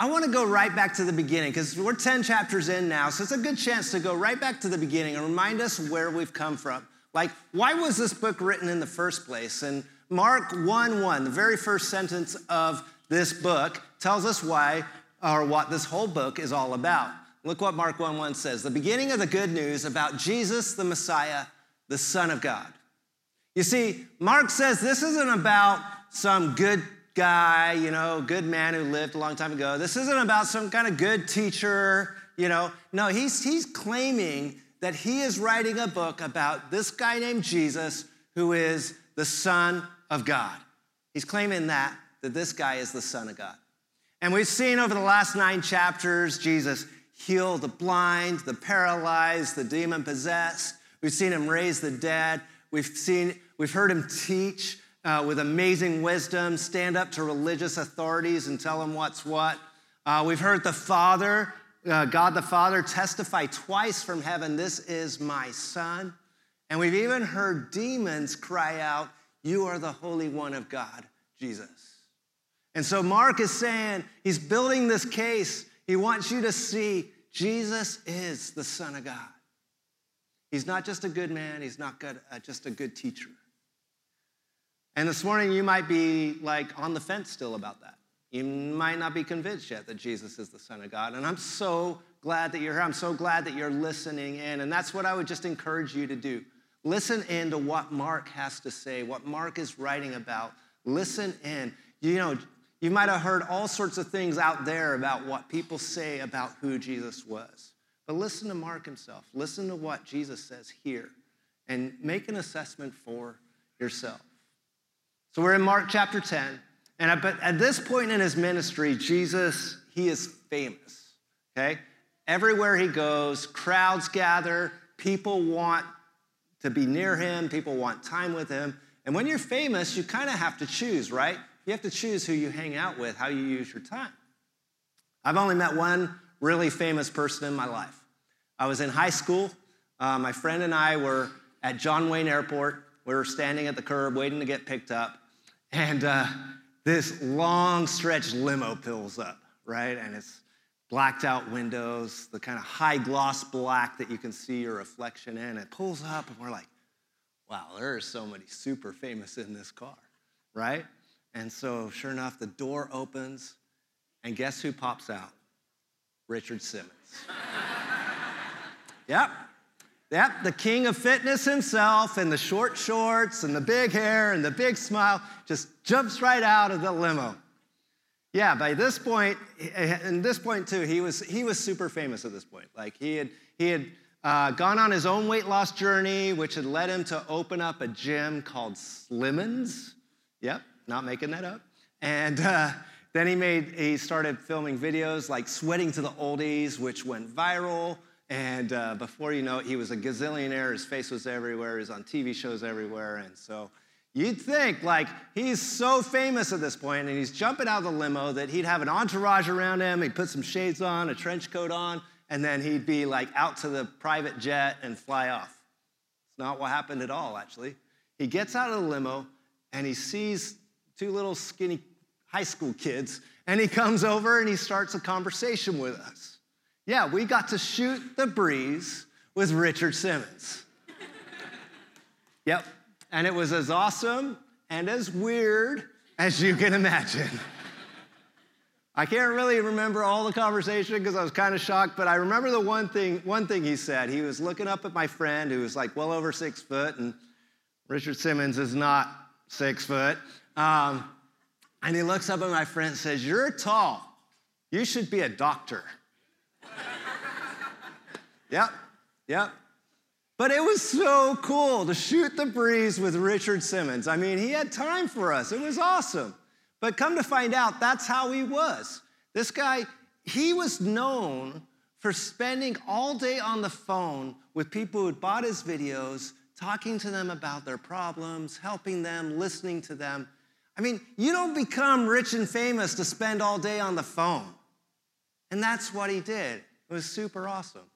I want to go right back to the beginning because we're 10 chapters in now, so it's a good chance to go right back to the beginning and remind us where we've come from. Like, why was this book written in the first place? And Mark 1 1, the very first sentence of this book, tells us why or what this whole book is all about. Look what Mark 1 1 says the beginning of the good news about Jesus, the Messiah, the Son of God. You see, Mark says this isn't about some good guy, you know, good man who lived a long time ago. This isn't about some kind of good teacher, you know. No, he's, he's claiming that he is writing a book about this guy named Jesus who is the Son of God. He's claiming that, that this guy is the Son of God. And we've seen over the last nine chapters, Jesus heal the blind, the paralyzed, the demon possessed. We've seen him raise the dead. We've seen, we've heard him teach uh, with amazing wisdom, stand up to religious authorities and tell them what's what. Uh, we've heard the Father, uh, God the Father, testify twice from heaven, This is my Son. And we've even heard demons cry out, You are the Holy One of God, Jesus. And so Mark is saying, he's building this case. He wants you to see Jesus is the Son of God. He's not just a good man, he's not good, uh, just a good teacher. And this morning, you might be like on the fence still about that. You might not be convinced yet that Jesus is the Son of God. And I'm so glad that you're here. I'm so glad that you're listening in. And that's what I would just encourage you to do. Listen in to what Mark has to say, what Mark is writing about. Listen in. You know, you might have heard all sorts of things out there about what people say about who Jesus was. But listen to Mark himself. Listen to what Jesus says here and make an assessment for yourself. So we're in Mark chapter 10. And at this point in his ministry, Jesus, he is famous. Okay? Everywhere he goes, crowds gather, people want to be near him, people want time with him. And when you're famous, you kind of have to choose, right? You have to choose who you hang out with, how you use your time. I've only met one really famous person in my life. I was in high school. Uh, my friend and I were at John Wayne Airport. We were standing at the curb waiting to get picked up. And uh, this long stretch limo pulls up, right? And it's blacked out windows, the kind of high gloss black that you can see your reflection in. It pulls up, and we're like, wow, there are so many super famous in this car, right? And so, sure enough, the door opens, and guess who pops out? Richard Simmons. yep. Yep, the king of fitness himself in the short shorts and the big hair and the big smile just jumps right out of the limo. Yeah, by this point, and this point too, he was, he was super famous at this point. Like he had, he had uh, gone on his own weight loss journey, which had led him to open up a gym called Slimmons. Yep, not making that up. And uh, then he made, he started filming videos like Sweating to the Oldies, which went viral. And uh, before you know it, he was a gazillionaire. His face was everywhere. He was on TV shows everywhere. And so you'd think, like, he's so famous at this point, and he's jumping out of the limo that he'd have an entourage around him. He'd put some shades on, a trench coat on, and then he'd be like out to the private jet and fly off. It's not what happened at all, actually. He gets out of the limo and he sees two little skinny high school kids, and he comes over and he starts a conversation with us. Yeah, we got to shoot the breeze with Richard Simmons. yep, and it was as awesome and as weird as you can imagine. I can't really remember all the conversation because I was kind of shocked, but I remember the one thing, one thing he said. He was looking up at my friend who was like well over six foot, and Richard Simmons is not six foot. Um, and he looks up at my friend and says, You're tall. You should be a doctor. Yep, yep. But it was so cool to shoot the breeze with Richard Simmons. I mean, he had time for us. It was awesome. But come to find out, that's how he was. This guy, he was known for spending all day on the phone with people who had bought his videos, talking to them about their problems, helping them, listening to them. I mean, you don't become rich and famous to spend all day on the phone. And that's what he did. It was super awesome.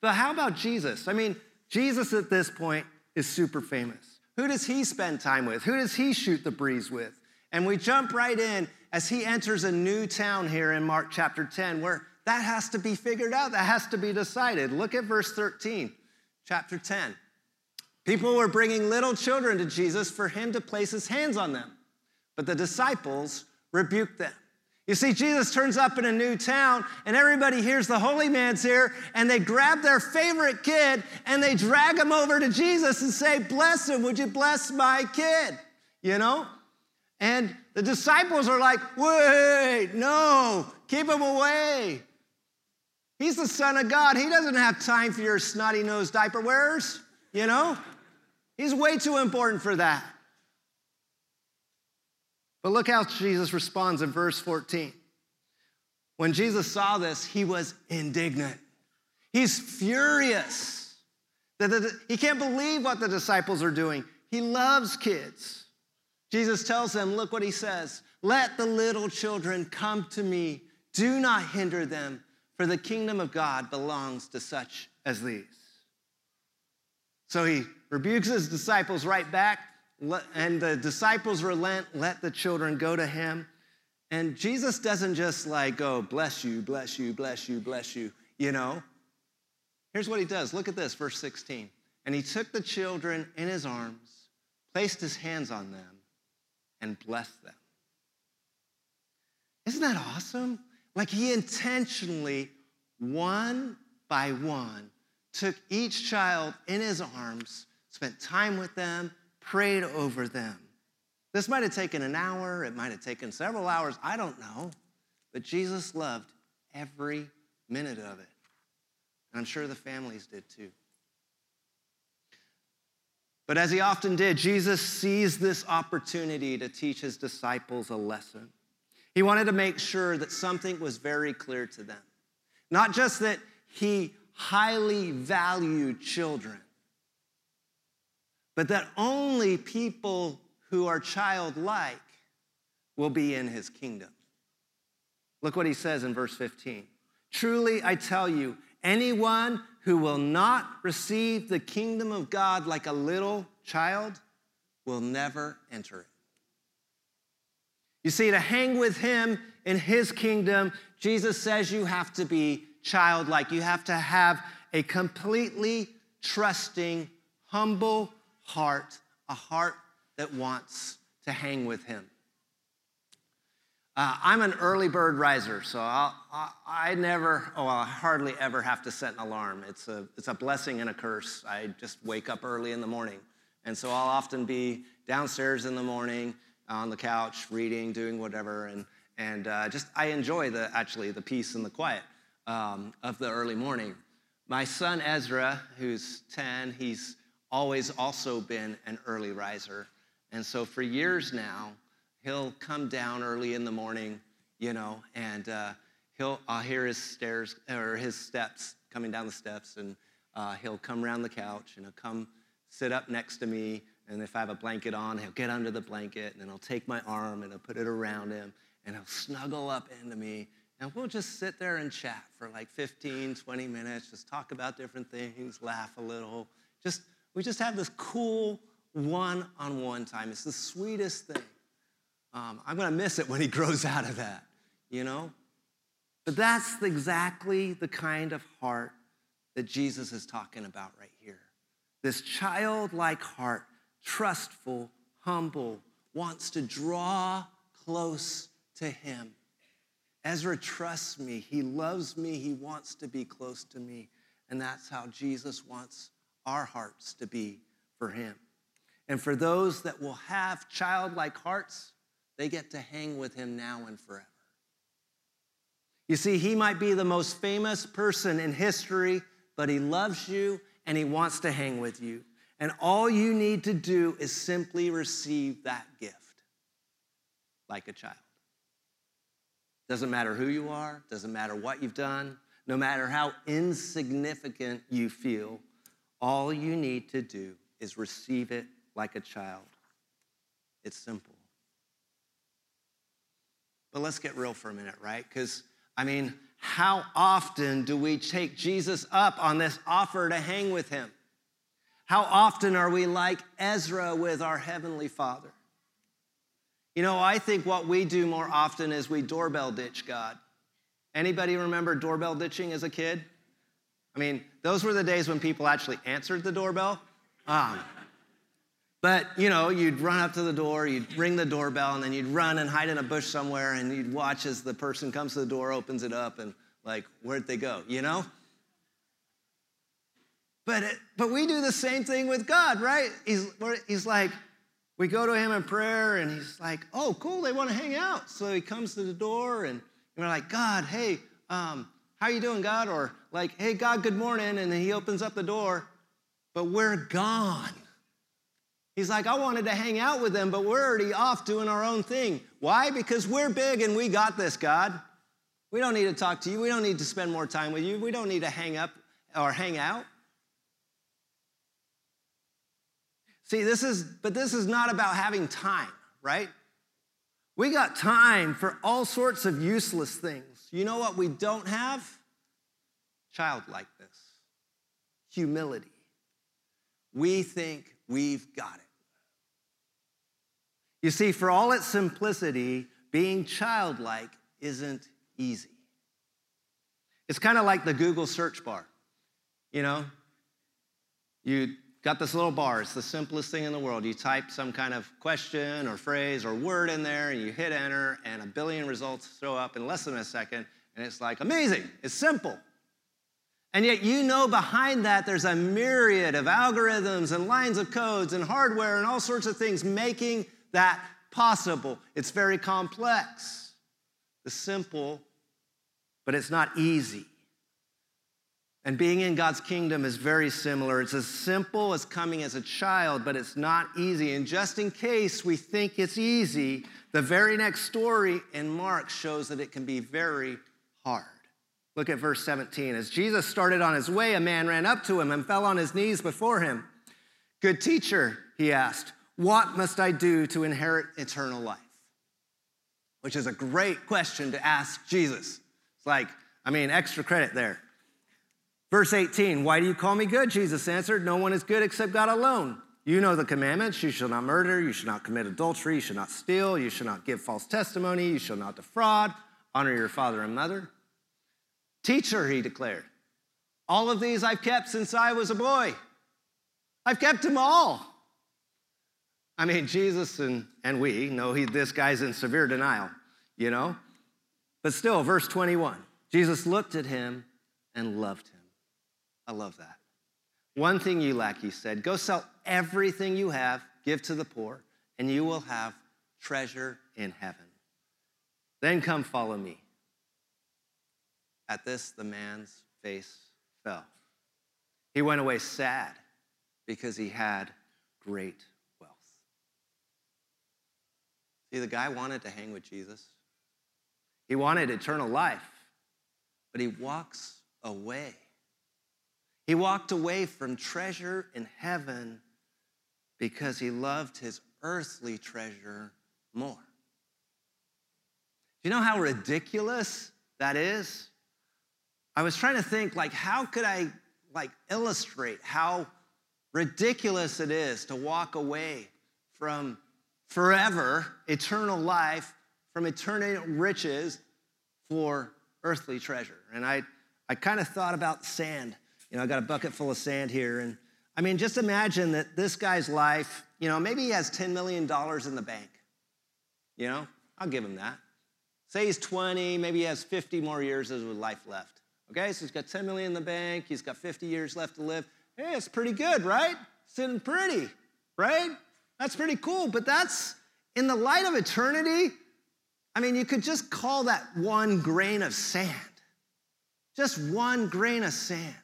But how about Jesus? I mean, Jesus at this point is super famous. Who does he spend time with? Who does he shoot the breeze with? And we jump right in as he enters a new town here in Mark chapter 10, where that has to be figured out, that has to be decided. Look at verse 13, chapter 10. People were bringing little children to Jesus for him to place his hands on them, but the disciples rebuked them. You see, Jesus turns up in a new town, and everybody hears the holy man's here, and they grab their favorite kid and they drag him over to Jesus and say, Bless him, would you bless my kid? You know? And the disciples are like, Wait, no, keep him away. He's the Son of God. He doesn't have time for your snotty nosed diaper wearers, you know? He's way too important for that. But look how Jesus responds in verse 14. When Jesus saw this, he was indignant. He's furious. that He can't believe what the disciples are doing. He loves kids. Jesus tells them, look what he says Let the little children come to me. Do not hinder them, for the kingdom of God belongs to such as these. So he rebukes his disciples right back, and the disciples relent, let the children go to him. And Jesus doesn't just like oh, bless you, bless you, bless you, bless you, you know. Here's what he does. Look at this, verse 16. And he took the children in his arms, placed his hands on them, and blessed them. Isn't that awesome? Like he intentionally, one by one, took each child in his arms, spent time with them, prayed over them. This might have taken an hour, it might have taken several hours, I don't know. But Jesus loved every minute of it. And I'm sure the families did too. But as he often did, Jesus seized this opportunity to teach his disciples a lesson. He wanted to make sure that something was very clear to them. Not just that he highly valued children, but that only people who are childlike will be in his kingdom. Look what he says in verse 15. Truly, I tell you, anyone who will not receive the kingdom of God like a little child will never enter it. You see, to hang with him in his kingdom, Jesus says you have to be childlike. You have to have a completely trusting, humble heart, a heart that wants to hang with Him. Uh, I'm an early bird riser, so I'll, I, I never, oh, I hardly ever have to set an alarm. It's a, it's a blessing and a curse. I just wake up early in the morning. And so I'll often be downstairs in the morning on the couch, reading, doing whatever. And, and uh, just, I enjoy the, actually, the peace and the quiet um, of the early morning. My son Ezra, who's 10, he's always also been an early riser. And so for years now, he'll come down early in the morning, you know, and uh, he'll I'll hear his stairs or his steps coming down the steps, and uh, he'll come around the couch and he'll come sit up next to me. And if I have a blanket on, he'll get under the blanket, and then I'll take my arm and I'll put it around him, and he'll snuggle up into me, and we'll just sit there and chat for like 15, 20 minutes, just talk about different things, laugh a little. Just we just have this cool one-on-one time. It's the sweetest thing. Um, I'm gonna miss it when he grows out of that, you know? But that's exactly the kind of heart that Jesus is talking about right here. This childlike heart, trustful, humble, wants to draw close to him. Ezra trusts me. He loves me. He wants to be close to me. And that's how Jesus wants our hearts to be for him. And for those that will have childlike hearts, they get to hang with him now and forever. You see, he might be the most famous person in history, but he loves you and he wants to hang with you. And all you need to do is simply receive that gift like a child. Doesn't matter who you are, doesn't matter what you've done, no matter how insignificant you feel, all you need to do is receive it like a child. It's simple. But let's get real for a minute, right? Because, I mean, how often do we take Jesus up on this offer to hang with him? How often are we like Ezra with our Heavenly Father? You know, I think what we do more often is we doorbell ditch God. Anybody remember doorbell ditching as a kid? I mean, those were the days when people actually answered the doorbell. Um, but, you know, you'd run up to the door, you'd ring the doorbell, and then you'd run and hide in a bush somewhere, and you'd watch as the person comes to the door, opens it up, and like, where'd they go, you know? But, it, but we do the same thing with God, right? He's, he's like, we go to him in prayer, and he's like, oh, cool, they want to hang out. So he comes to the door, and we're like, God, hey, um, how you doing, God? Or like, hey, God, good morning. And then he opens up the door, but we're gone. He's like, I wanted to hang out with them, but we're already off doing our own thing. Why? Because we're big and we got this, God. We don't need to talk to you. We don't need to spend more time with you. We don't need to hang up or hang out. See, this is, but this is not about having time, right? We got time for all sorts of useless things. You know what we don't have? Childlikeness, humility. We think we've got it. You see, for all its simplicity, being childlike isn't easy. It's kind of like the Google search bar. You know, you got this little bar, it's the simplest thing in the world. You type some kind of question or phrase or word in there, and you hit enter, and a billion results show up in less than a second, and it's like amazing, it's simple. And yet, you know, behind that, there's a myriad of algorithms and lines of codes and hardware and all sorts of things making that possible. It's very complex. The simple, but it's not easy. And being in God's kingdom is very similar. It's as simple as coming as a child, but it's not easy. And just in case we think it's easy, the very next story in Mark shows that it can be very hard. Look at verse 17. As Jesus started on his way, a man ran up to him and fell on his knees before him. Good teacher, he asked, what must I do to inherit eternal life? Which is a great question to ask Jesus. It's like, I mean, extra credit there. Verse 18, why do you call me good? Jesus answered, No one is good except God alone. You know the commandments you shall not murder, you shall not commit adultery, you shall not steal, you shall not give false testimony, you shall not defraud, honor your father and mother. Teacher, he declared, all of these I've kept since I was a boy. I've kept them all. I mean, Jesus and, and we know he, this guy's in severe denial, you know? But still, verse 21 Jesus looked at him and loved him. I love that. One thing you lack, he said go sell everything you have, give to the poor, and you will have treasure in heaven. Then come follow me. At this, the man's face fell. He went away sad because he had great wealth. See, the guy wanted to hang with Jesus. He wanted eternal life, but he walks away. He walked away from treasure in heaven because he loved his earthly treasure more. Do you know how ridiculous that is? I was trying to think like how could I like illustrate how ridiculous it is to walk away from forever, eternal life from eternal riches for earthly treasure. And I, I kind of thought about sand. You know, I got a bucket full of sand here. And I mean, just imagine that this guy's life, you know, maybe he has $10 million in the bank. You know, I'll give him that. Say he's 20, maybe he has 50 more years of life left. Okay, so he's got 10 million in the bank, he's got 50 years left to live. Hey, it's pretty good, right? Sitting pretty, right? That's pretty cool, but that's in the light of eternity. I mean, you could just call that one grain of sand. Just one grain of sand.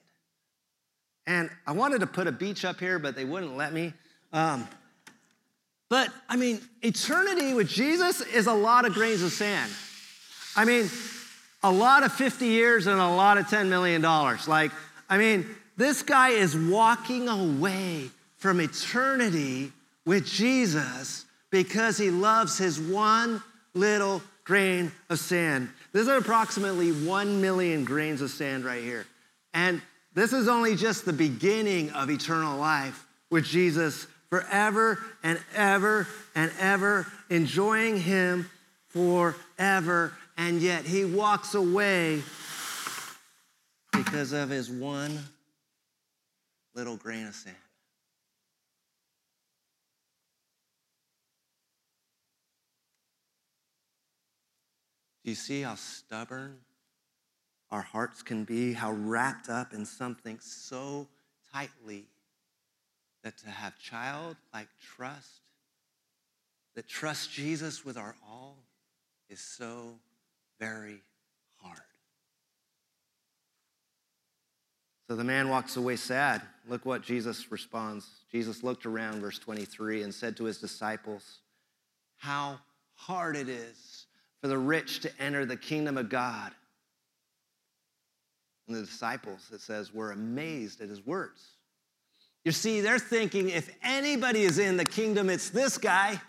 And I wanted to put a beach up here, but they wouldn't let me. Um, but I mean, eternity with Jesus is a lot of grains of sand. I mean, a lot of 50 years and a lot of $10 million. Like, I mean, this guy is walking away from eternity with Jesus because he loves his one little grain of sand. This is approximately 1 million grains of sand right here. And this is only just the beginning of eternal life with Jesus forever and ever and ever, enjoying him forever. And yet he walks away because of his one little grain of sand. Do you see how stubborn our hearts can be? How wrapped up in something so tightly that to have childlike trust, that trust Jesus with our all, is so very hard. So the man walks away sad. Look what Jesus responds. Jesus looked around, verse 23, and said to his disciples, How hard it is for the rich to enter the kingdom of God. And the disciples, it says, were amazed at his words. You see, they're thinking if anybody is in the kingdom, it's this guy.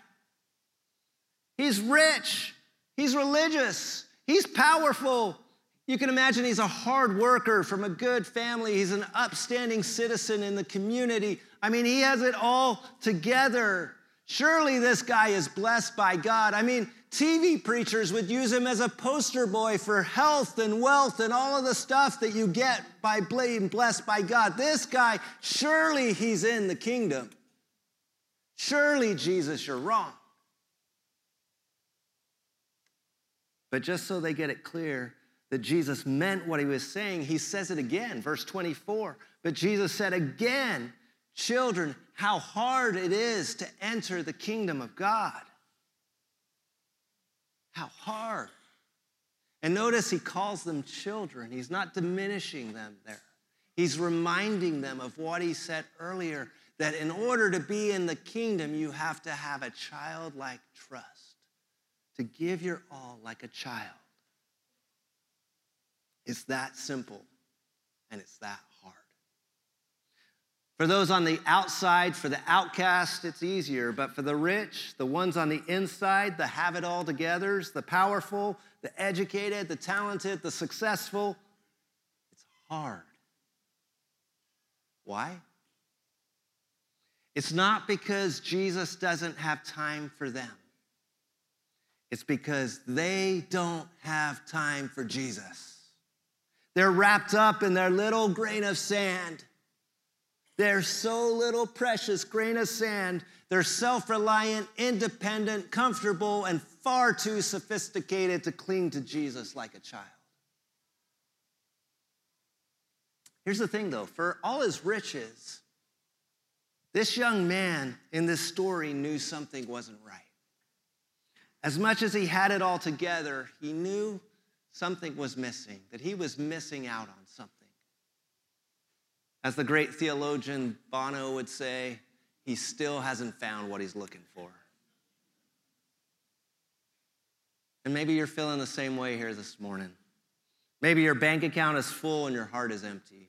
He's rich, he's religious, he's powerful. You can imagine he's a hard worker from a good family, he's an upstanding citizen in the community. I mean, he has it all together. Surely this guy is blessed by God. I mean, TV preachers would use him as a poster boy for health and wealth and all of the stuff that you get by being blessed by God. This guy, surely he's in the kingdom. Surely, Jesus, you're wrong. But just so they get it clear that Jesus meant what he was saying, he says it again, verse 24. But Jesus said again, Children, how hard it is to enter the kingdom of God. How hard. And notice he calls them children. He's not diminishing them there. He's reminding them of what he said earlier that in order to be in the kingdom, you have to have a childlike trust, to give your all like a child. It's that simple and it's that for those on the outside, for the outcast, it's easier. But for the rich, the ones on the inside, the have it all togethers, the powerful, the educated, the talented, the successful, it's hard. Why? It's not because Jesus doesn't have time for them. It's because they don't have time for Jesus. They're wrapped up in their little grain of sand they're so little precious grain of sand. They're self reliant, independent, comfortable, and far too sophisticated to cling to Jesus like a child. Here's the thing though for all his riches, this young man in this story knew something wasn't right. As much as he had it all together, he knew something was missing, that he was missing out on something. As the great theologian Bono would say, he still hasn't found what he's looking for. And maybe you're feeling the same way here this morning. Maybe your bank account is full and your heart is empty.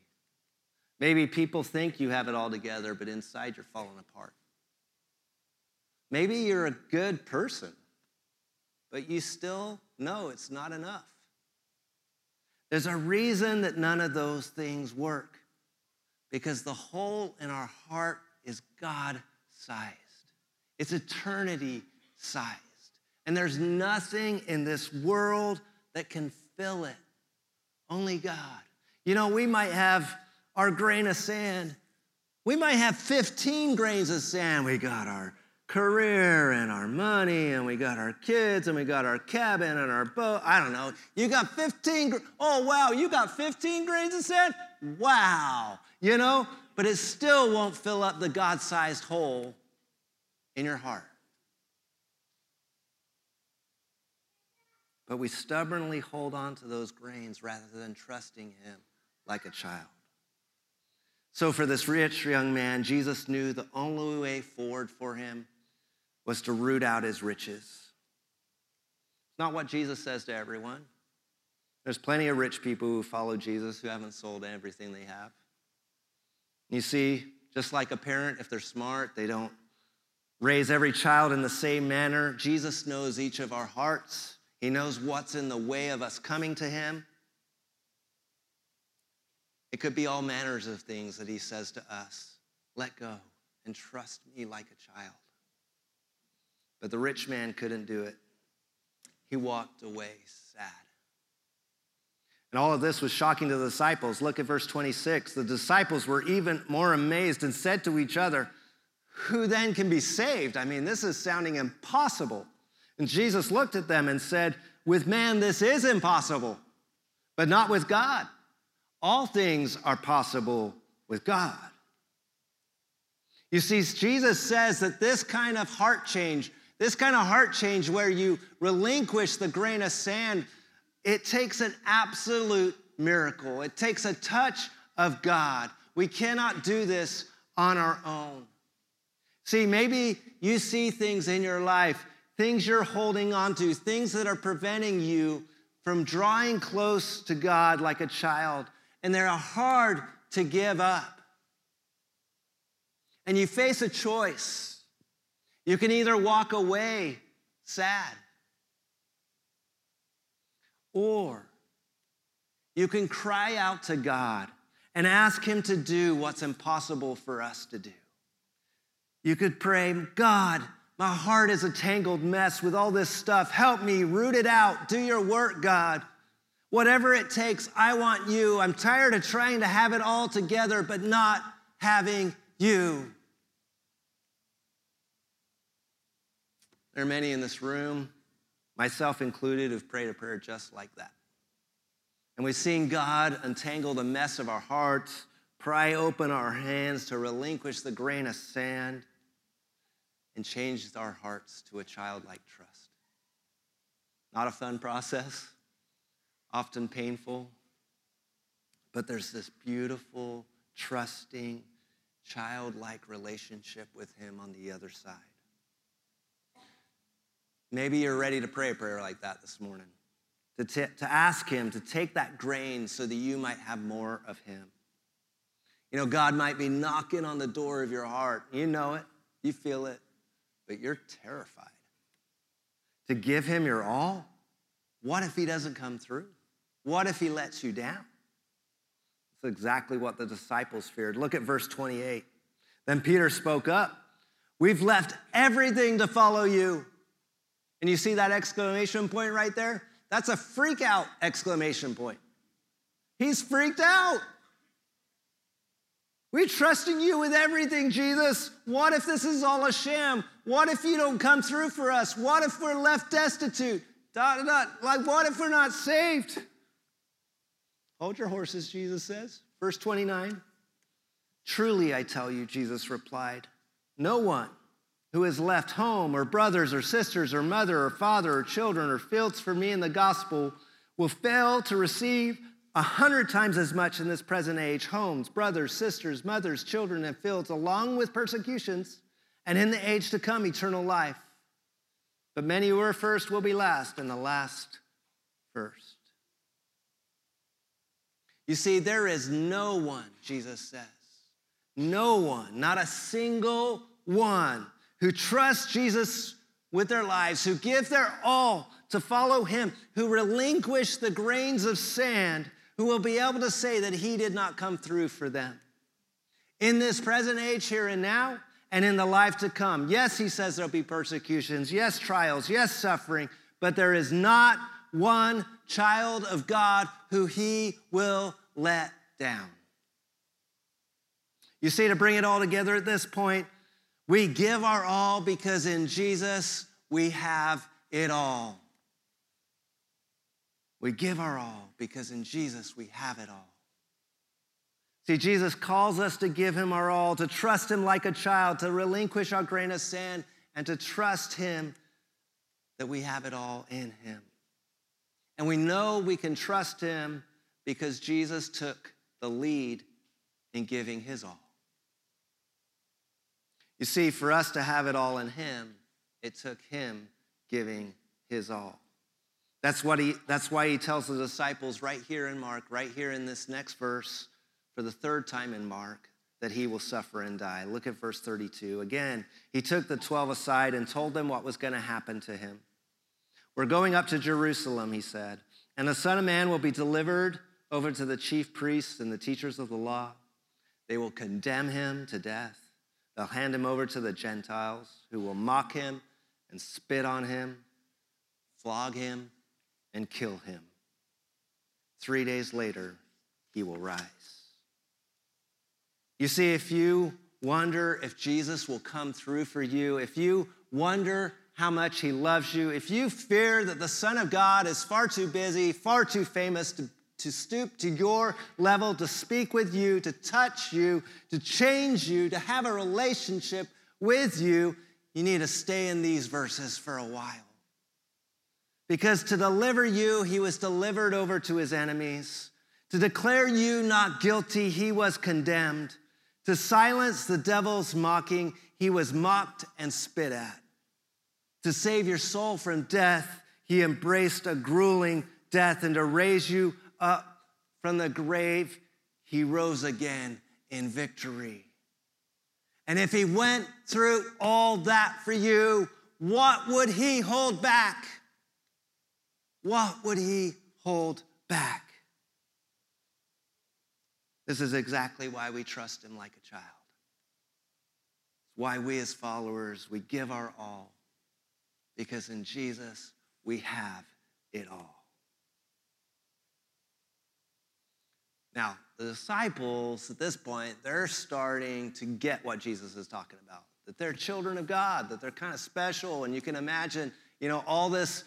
Maybe people think you have it all together, but inside you're falling apart. Maybe you're a good person, but you still know it's not enough. There's a reason that none of those things work because the hole in our heart is God sized, it's eternity sized. And there's nothing in this world that can fill it, only God. You know, we might have our grain of sand. We might have 15 grains of sand. We got our career and our money and we got our kids and we got our cabin and our boat. I don't know. You got 15. Oh, wow, you got 15 grains of sand? Wow you know, but it still won't fill up the God sized hole in your heart. But we stubbornly hold on to those grains rather than trusting Him like a child. So, for this rich young man, Jesus knew the only way forward for him was to root out his riches. It's not what Jesus says to everyone. There's plenty of rich people who follow Jesus who haven't sold everything they have. You see, just like a parent, if they're smart, they don't raise every child in the same manner. Jesus knows each of our hearts, He knows what's in the way of us coming to Him. It could be all manners of things that He says to us let go and trust me like a child. But the rich man couldn't do it. He walked away sad. And all of this was shocking to the disciples. Look at verse 26. The disciples were even more amazed and said to each other, Who then can be saved? I mean, this is sounding impossible. And Jesus looked at them and said, With man, this is impossible, but not with God. All things are possible with God. You see, Jesus says that this kind of heart change, this kind of heart change where you relinquish the grain of sand it takes an absolute miracle, it takes a touch of God. We cannot do this on our own. See, maybe you see things in your life, things you're holding on to, things that are preventing you from drawing close to God like a child, and they're hard to give up. And you face a choice. You can either walk away sad or you can cry out to God and ask Him to do what's impossible for us to do. You could pray, God, my heart is a tangled mess with all this stuff. Help me root it out. Do your work, God. Whatever it takes, I want you. I'm tired of trying to have it all together, but not having you. There are many in this room myself included, who've prayed a prayer just like that. And we've seen God untangle the mess of our hearts, pry open our hands to relinquish the grain of sand, and change our hearts to a childlike trust. Not a fun process, often painful, but there's this beautiful, trusting, childlike relationship with Him on the other side. Maybe you're ready to pray a prayer like that this morning, to, t- to ask Him to take that grain so that you might have more of Him. You know, God might be knocking on the door of your heart. You know it, you feel it, but you're terrified. To give Him your all? What if He doesn't come through? What if He lets you down? That's exactly what the disciples feared. Look at verse 28. Then Peter spoke up. We've left everything to follow you. And you see that exclamation point right there? That's a freak out exclamation point. He's freaked out. We're trusting you with everything, Jesus. What if this is all a sham? What if you don't come through for us? What if we're left destitute? Dot, dot. Like, what if we're not saved? Hold your horses, Jesus says. Verse 29. Truly, I tell you, Jesus replied, no one who has left home or brothers or sisters or mother or father or children or fields for me in the gospel will fail to receive a hundred times as much in this present age homes, brothers, sisters, mothers, children, and fields, along with persecutions, and in the age to come, eternal life. But many who are first will be last, and the last first. You see, there is no one, Jesus says, no one, not a single one who trust Jesus with their lives, who give their all to follow him, who relinquish the grains of sand, who will be able to say that he did not come through for them. In this present age, here and now, and in the life to come. Yes, he says there'll be persecutions, yes, trials, yes, suffering, but there is not one child of God who he will let down. You see, to bring it all together at this point, we give our all because in Jesus we have it all. We give our all because in Jesus we have it all. See, Jesus calls us to give him our all, to trust him like a child, to relinquish our grain of sand, and to trust him that we have it all in him. And we know we can trust him because Jesus took the lead in giving his all. You see, for us to have it all in Him, it took Him giving His all. That's, what he, that's why he tells the disciples right here in Mark, right here in this next verse, for the third time in Mark, that he will suffer and die. Look at verse 32. Again, he took the 12 aside and told them what was going to happen to him. We're going up to Jerusalem, he said, and the Son of Man will be delivered over to the chief priests and the teachers of the law. They will condemn him to death. They'll hand him over to the Gentiles, who will mock him and spit on him, flog him, and kill him. Three days later, he will rise. You see, if you wonder if Jesus will come through for you, if you wonder how much he loves you, if you fear that the Son of God is far too busy, far too famous to, to stoop to your level, to speak with you, to touch you, to change you, to have a relationship with you, you need to stay in these verses for a while. Because to deliver you, he was delivered over to his enemies. To declare you not guilty, he was condemned. To silence the devil's mocking, he was mocked and spit at. To save your soul from death, he embraced a grueling death. And to raise you up from the grave, he rose again in victory. And if he went through all that for you, what would he hold back? What would he hold back? This is exactly why we trust him like a child. It's why we, as followers, we give our all, because in Jesus, we have it all. Now, the disciples at this point, they're starting to get what Jesus is talking about that they're children of God, that they're kind of special. And you can imagine, you know, all this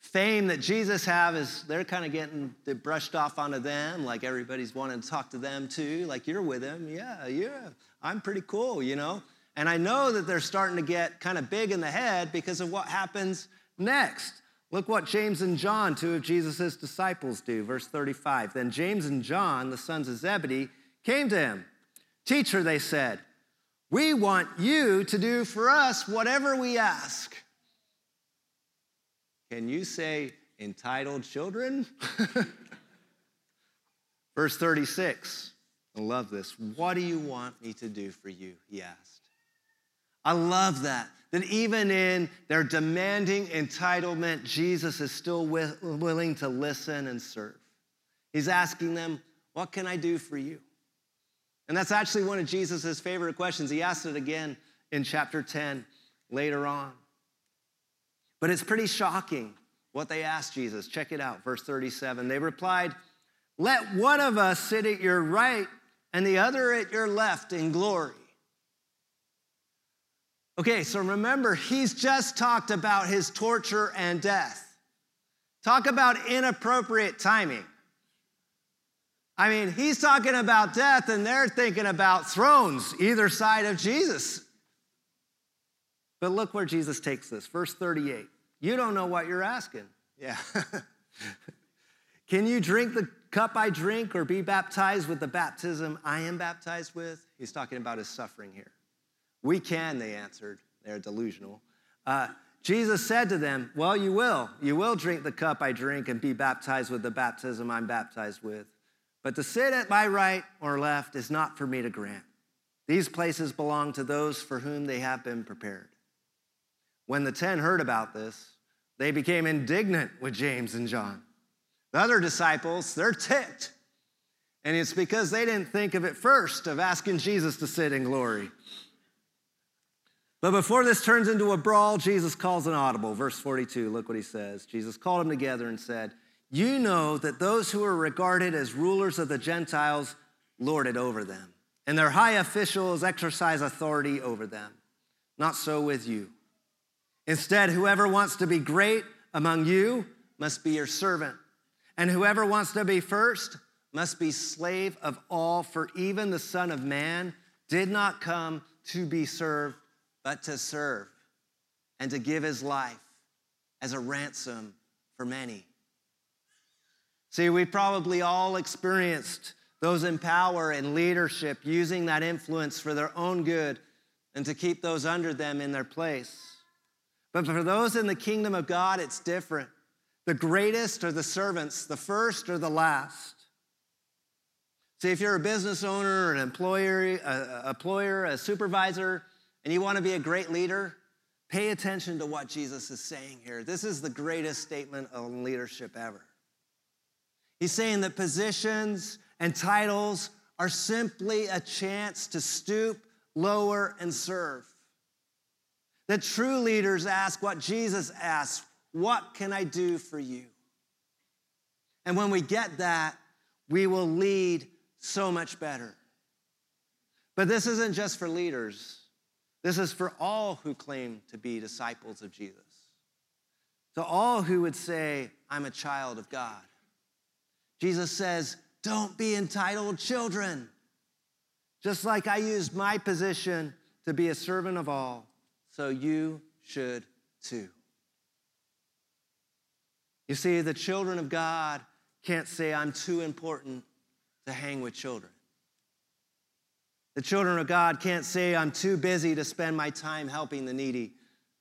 fame that Jesus have is they're kind of getting brushed off onto them, like everybody's wanting to talk to them too. Like you're with him, yeah, yeah, I'm pretty cool, you know. And I know that they're starting to get kind of big in the head because of what happens next. Look what James and John, two of Jesus' disciples, do. Verse 35. Then James and John, the sons of Zebedee, came to him. Teacher, they said, we want you to do for us whatever we ask. Can you say entitled children? Verse 36. I love this. What do you want me to do for you? He asked. I love that. That even in their demanding entitlement, Jesus is still wi- willing to listen and serve. He's asking them, What can I do for you? And that's actually one of Jesus' favorite questions. He asked it again in chapter 10 later on. But it's pretty shocking what they asked Jesus. Check it out, verse 37. They replied, Let one of us sit at your right and the other at your left in glory. Okay, so remember, he's just talked about his torture and death. Talk about inappropriate timing. I mean, he's talking about death, and they're thinking about thrones either side of Jesus. But look where Jesus takes this. Verse 38. You don't know what you're asking. Yeah. Can you drink the cup I drink or be baptized with the baptism I am baptized with? He's talking about his suffering here. We can, they answered. They're delusional. Uh, Jesus said to them, Well, you will. You will drink the cup I drink and be baptized with the baptism I'm baptized with. But to sit at my right or left is not for me to grant. These places belong to those for whom they have been prepared. When the ten heard about this, they became indignant with James and John. The other disciples, they're ticked. And it's because they didn't think of it first, of asking Jesus to sit in glory. But before this turns into a brawl, Jesus calls an audible. Verse 42, look what he says. Jesus called them together and said, You know that those who are regarded as rulers of the Gentiles lord it over them, and their high officials exercise authority over them. Not so with you. Instead, whoever wants to be great among you must be your servant, and whoever wants to be first must be slave of all, for even the Son of Man did not come to be served but to serve and to give his life as a ransom for many. See, we probably all experienced those in power and leadership using that influence for their own good and to keep those under them in their place. But for those in the kingdom of God, it's different. The greatest are the servants, the first or the last. See, if you're a business owner, an employer, a, a employer, a supervisor, and you want to be a great leader, pay attention to what Jesus is saying here. This is the greatest statement on leadership ever. He's saying that positions and titles are simply a chance to stoop, lower, and serve. That true leaders ask what Jesus asks What can I do for you? And when we get that, we will lead so much better. But this isn't just for leaders, this is for all who claim to be disciples of Jesus. To all who would say, I'm a child of God. Jesus says, Don't be entitled children. Just like I used my position to be a servant of all, so you should too. You see, the children of God can't say, I'm too important to hang with children. The children of God can't say, I'm too busy to spend my time helping the needy.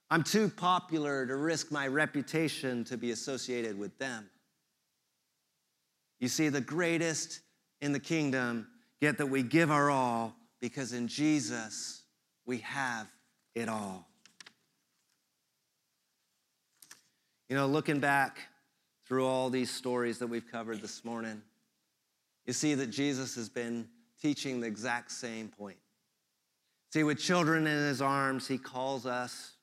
I'm too popular to risk my reputation to be associated with them. You see, the greatest in the kingdom get that we give our all because in Jesus we have it all. You know, looking back through all these stories that we've covered this morning, you see that Jesus has been teaching the exact same point. See, with children in his arms, he calls us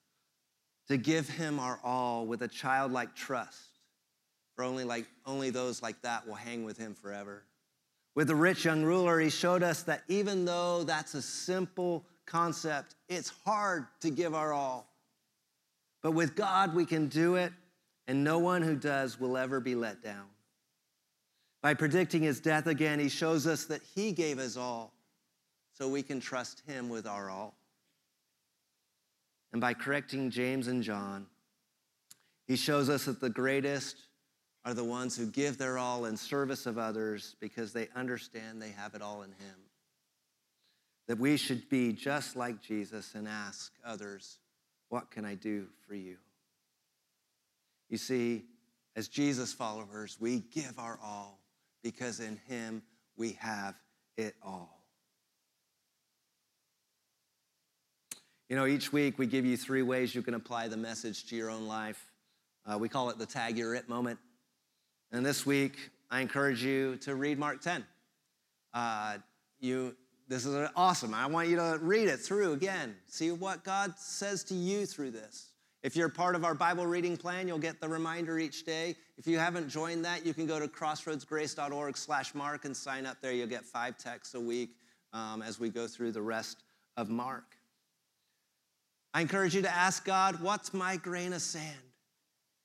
to give him our all with a childlike trust. For only, like, only those like that will hang with him forever. With the rich young ruler, he showed us that even though that's a simple concept, it's hard to give our all. But with God, we can do it, and no one who does will ever be let down. By predicting his death again, he shows us that he gave us all so we can trust him with our all. And by correcting James and John, he shows us that the greatest are the ones who give their all in service of others because they understand they have it all in him. That we should be just like Jesus and ask others, What can I do for you? You see, as Jesus followers, we give our all because in him we have it all. You know, each week we give you three ways you can apply the message to your own life. Uh, we call it the tag you're it moment. And this week, I encourage you to read Mark 10. Uh, you, this is awesome. I want you to read it through again. See what God says to you through this. If you're part of our Bible reading plan, you'll get the reminder each day. If you haven't joined that, you can go to crossroadsgrace.org slash mark and sign up there. You'll get five texts a week um, as we go through the rest of Mark. I encourage you to ask God, what's my grain of sand?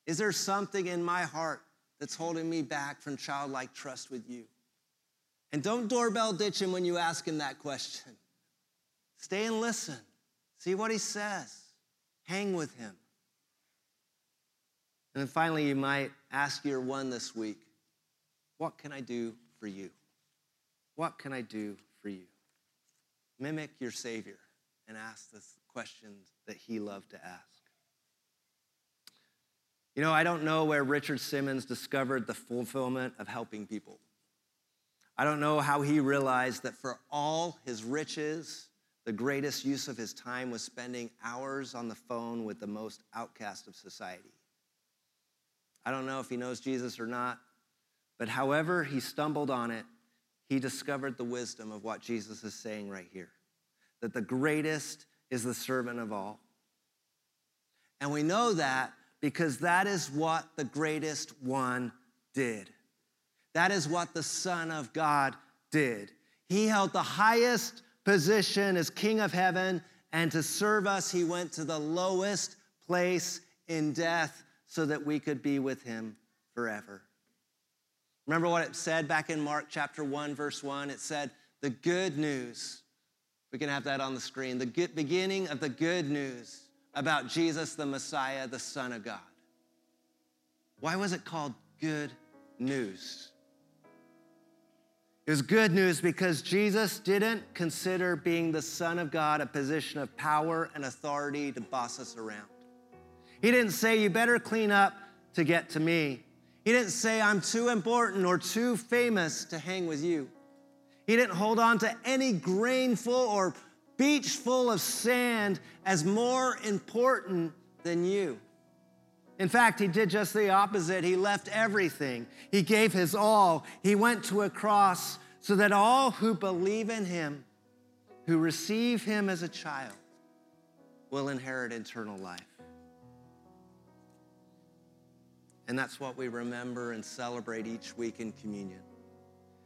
Is there something in my heart that's holding me back from childlike trust with you? And don't doorbell ditch him when you ask him that question. Stay and listen. See what he says. Hang with him. And then finally, you might ask your one this week What can I do for you? What can I do for you? Mimic your Savior and ask the questions that he loved to ask. You know, I don't know where Richard Simmons discovered the fulfillment of helping people. I don't know how he realized that for all his riches, the greatest use of his time was spending hours on the phone with the most outcast of society. I don't know if he knows Jesus or not, but however he stumbled on it, he discovered the wisdom of what Jesus is saying right here that the greatest is the servant of all. And we know that because that is what the greatest one did. That is what the Son of God did. He held the highest position as King of heaven, and to serve us, he went to the lowest place in death so that we could be with him forever. Remember what it said back in Mark chapter 1, verse 1? It said, The good news. We can have that on the screen. The good, beginning of the good news about Jesus, the Messiah, the Son of God. Why was it called good news? It was good news because Jesus didn't consider being the Son of God a position of power and authority to boss us around. He didn't say, You better clean up to get to me. He didn't say, I'm too important or too famous to hang with you. He didn't hold on to any grain full or beach full of sand as more important than you. In fact, he did just the opposite. He left everything, he gave his all. He went to a cross so that all who believe in him, who receive him as a child, will inherit eternal life. And that's what we remember and celebrate each week in communion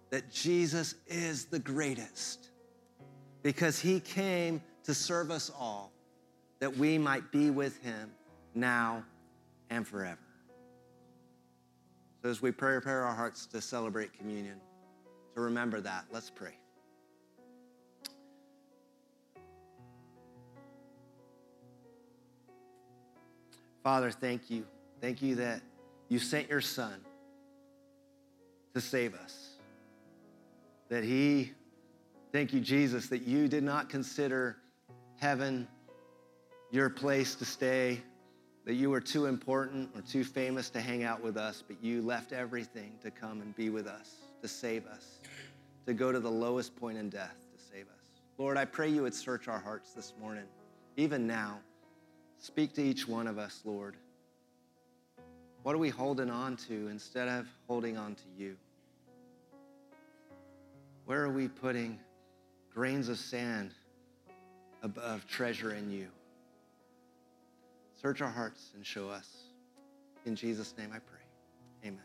that Jesus is the greatest because he came to serve us all, that we might be with him now and forever. So, as we prepare our hearts to celebrate communion, to remember that, let's pray. Father, thank you. Thank you that you sent your son to save us. That he, thank you, Jesus, that you did not consider heaven your place to stay, that you were too important or too famous to hang out with us, but you left everything to come and be with us, to save us, to go to the lowest point in death to save us. Lord, I pray you would search our hearts this morning, even now. Speak to each one of us, Lord. What are we holding on to instead of holding on to you? Where are we putting grains of sand above treasure in you? Search our hearts and show us. In Jesus' name I pray. Amen.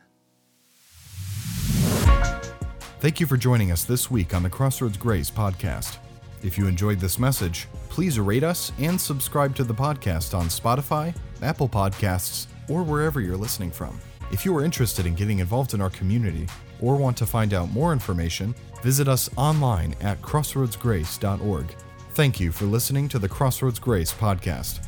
Thank you for joining us this week on the Crossroads Grace podcast. If you enjoyed this message, please rate us and subscribe to the podcast on Spotify, Apple Podcasts, or wherever you're listening from. If you are interested in getting involved in our community or want to find out more information, visit us online at crossroadsgrace.org. Thank you for listening to the Crossroads Grace podcast.